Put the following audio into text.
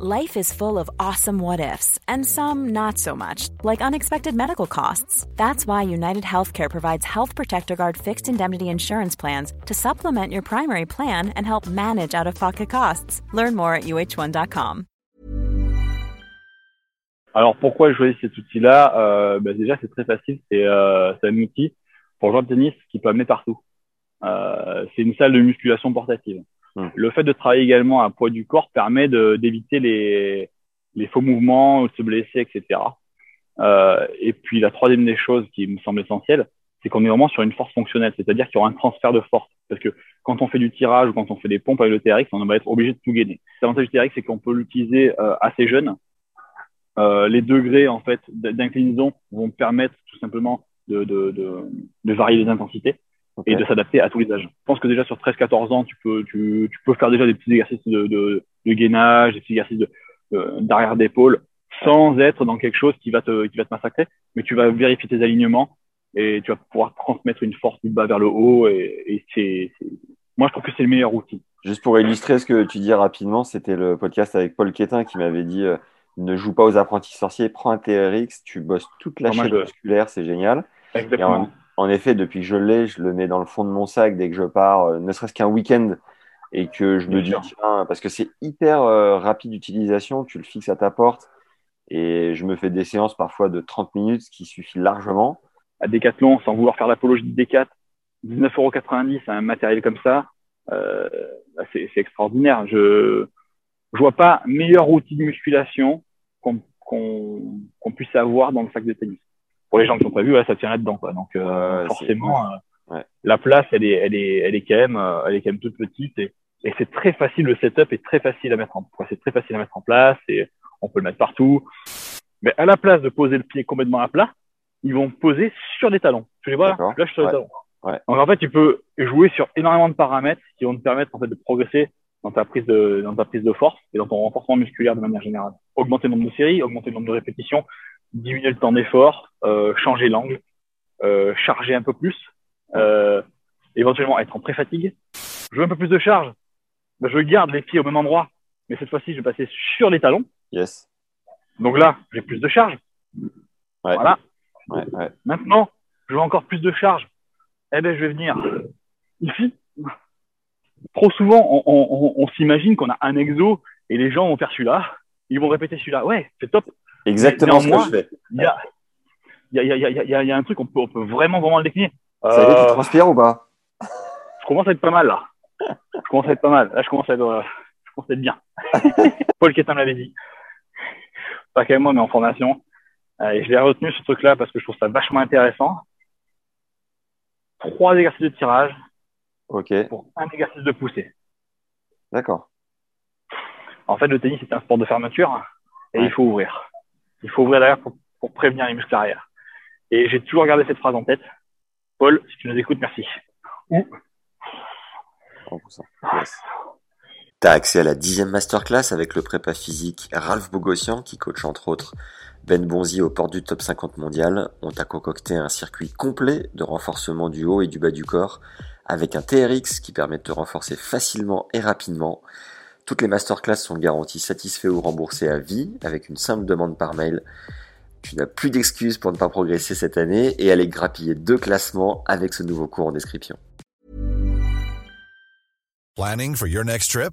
Life is full of awesome what ifs, and some not so much, like unexpected medical costs. That's why United Healthcare provides Health Protector Guard fixed indemnity insurance plans to supplement your primary plan and help manage out of pocket costs. Learn more at uh1.com. Alors pourquoi je choisis cet outil-là euh, bah Déjà, c'est très facile. C'est euh, un outil pour jouer au tennis qui peut amener partout. Euh, c'est une salle de musculation portative. Hmm. Le fait de travailler également à poids du corps permet d'éviter les, faux mouvements, se blesser, etc. Euh, et puis la troisième des choses qui me semble essentielle, c'est qu'on est vraiment sur une force fonctionnelle, c'est-à-dire qu'il y aura un transfert de force. Parce que quand on fait du tirage ou quand on fait des pompes avec le TRX, on va être obligé de tout gainer. L'avantage du TRX, c'est qu'on peut l'utiliser euh, assez jeune. Euh, les degrés en fait d'inclinaison vont permettre tout simplement de varier les intensités et de s'adapter à tous les âges. Je pense que déjà sur 13-14 ans, tu peux, tu, tu, peux faire déjà des petits exercices de, de, de gainage, des petits exercices d'arrière d'épaule, sans être dans quelque chose qui va te, qui va te massacrer, mais tu vas vérifier tes alignements et tu vas pouvoir transmettre une force du bas vers le haut et, et c'est, moi je trouve que c'est le meilleur outil. Juste pour illustrer ce que tu dis rapidement, c'était le podcast avec Paul Quétin qui m'avait dit euh, ne joue pas aux apprentis sorciers, prends un TRX, tu bosses toute la chaîne musculaire, c'est génial. Exactement en effet, depuis que je l'ai, je le mets dans le fond de mon sac dès que je pars, euh, ne serait-ce qu'un week-end, et que je me dis, tiens, parce que c'est hyper euh, rapide d'utilisation, tu le fixes à ta porte, et je me fais des séances parfois de 30 minutes, ce qui suffit largement. À Decathlon, sans vouloir faire l'apologie de D4, 19,90€ un matériel comme ça, euh, bah, c'est extraordinaire. Je ne vois pas meilleur outil de musculation qu'on puisse avoir dans le sac de tennis pour les gens qui sont pas vus, ça tient là-dedans. Quoi. Donc euh, forcément, euh, la place, elle est, elle est, elle est quand même, euh, elle est quand même toute petite et, et c'est très facile. Le setup est très facile à mettre en, c'est très facile à mettre en place et on peut le mettre partout. Mais à la place de poser le pied complètement à plat, ils vont poser sur des talons. Tu les vois là, sur les talons. Ouais. Donc en fait, tu peux jouer sur énormément de paramètres qui vont te permettre en fait de progresser dans ta prise de dans ta prise de force et dans ton renforcement musculaire de manière générale. Augmenter le nombre de séries, augmenter le nombre de répétitions, diminuer le temps d'effort, euh, changer l'angle, euh, charger un peu plus, euh, éventuellement être en pré-fatigue. Je veux un peu plus de charge. Ben, je garde les pieds au même endroit, mais cette fois-ci, je vais passer sur les talons. Yes. Donc là, j'ai plus de charge. Ouais. Voilà. Ouais, ouais. Maintenant, je veux encore plus de charge. Eh ben, je vais venir ici. Trop souvent, on, on, on s'imagine qu'on a un exo et les gens vont faire celui-là. Ils vont répéter celui-là. Ouais, c'est top. Exactement ce que je fais. Il y a, y, a, y, a, y, a, y a un truc, on peut, on peut vraiment, vraiment le décliner. Ça y est, tu transpires ou pas? Je commence à être pas mal là. Je commence à être pas mal. Là, je commence à être, euh, je commence à être bien. Paul Quétin m'avait dit. Pas qu'à moi, mais en formation. Euh, et je l'ai retenu ce truc-là parce que je trouve ça vachement intéressant. Trois exercices de tirage. Ok. Pour un exercice de poussée. D'accord. En fait, le tennis c'est un sport de fermeture et il faut ouvrir. Il faut ouvrir l'arrière pour, pour, prévenir les muscles arrière. Et j'ai toujours gardé cette phrase en tête. Paul, si tu nous écoutes, merci. Ou... Yes. T'as accès à la dixième masterclass avec le prépa physique Ralph Bogossian qui coach entre autres Ben Bonzi au port du top 50 mondial. On t'a concocté un circuit complet de renforcement du haut et du bas du corps avec un TRX qui permet de te renforcer facilement et rapidement. Toutes les masterclass sont garanties satisfaits ou remboursés à vie avec une simple demande par mail. Tu n'as plus d'excuses pour ne pas progresser cette année et aller grappiller deux classements avec ce nouveau cours en description. Planning for your next trip?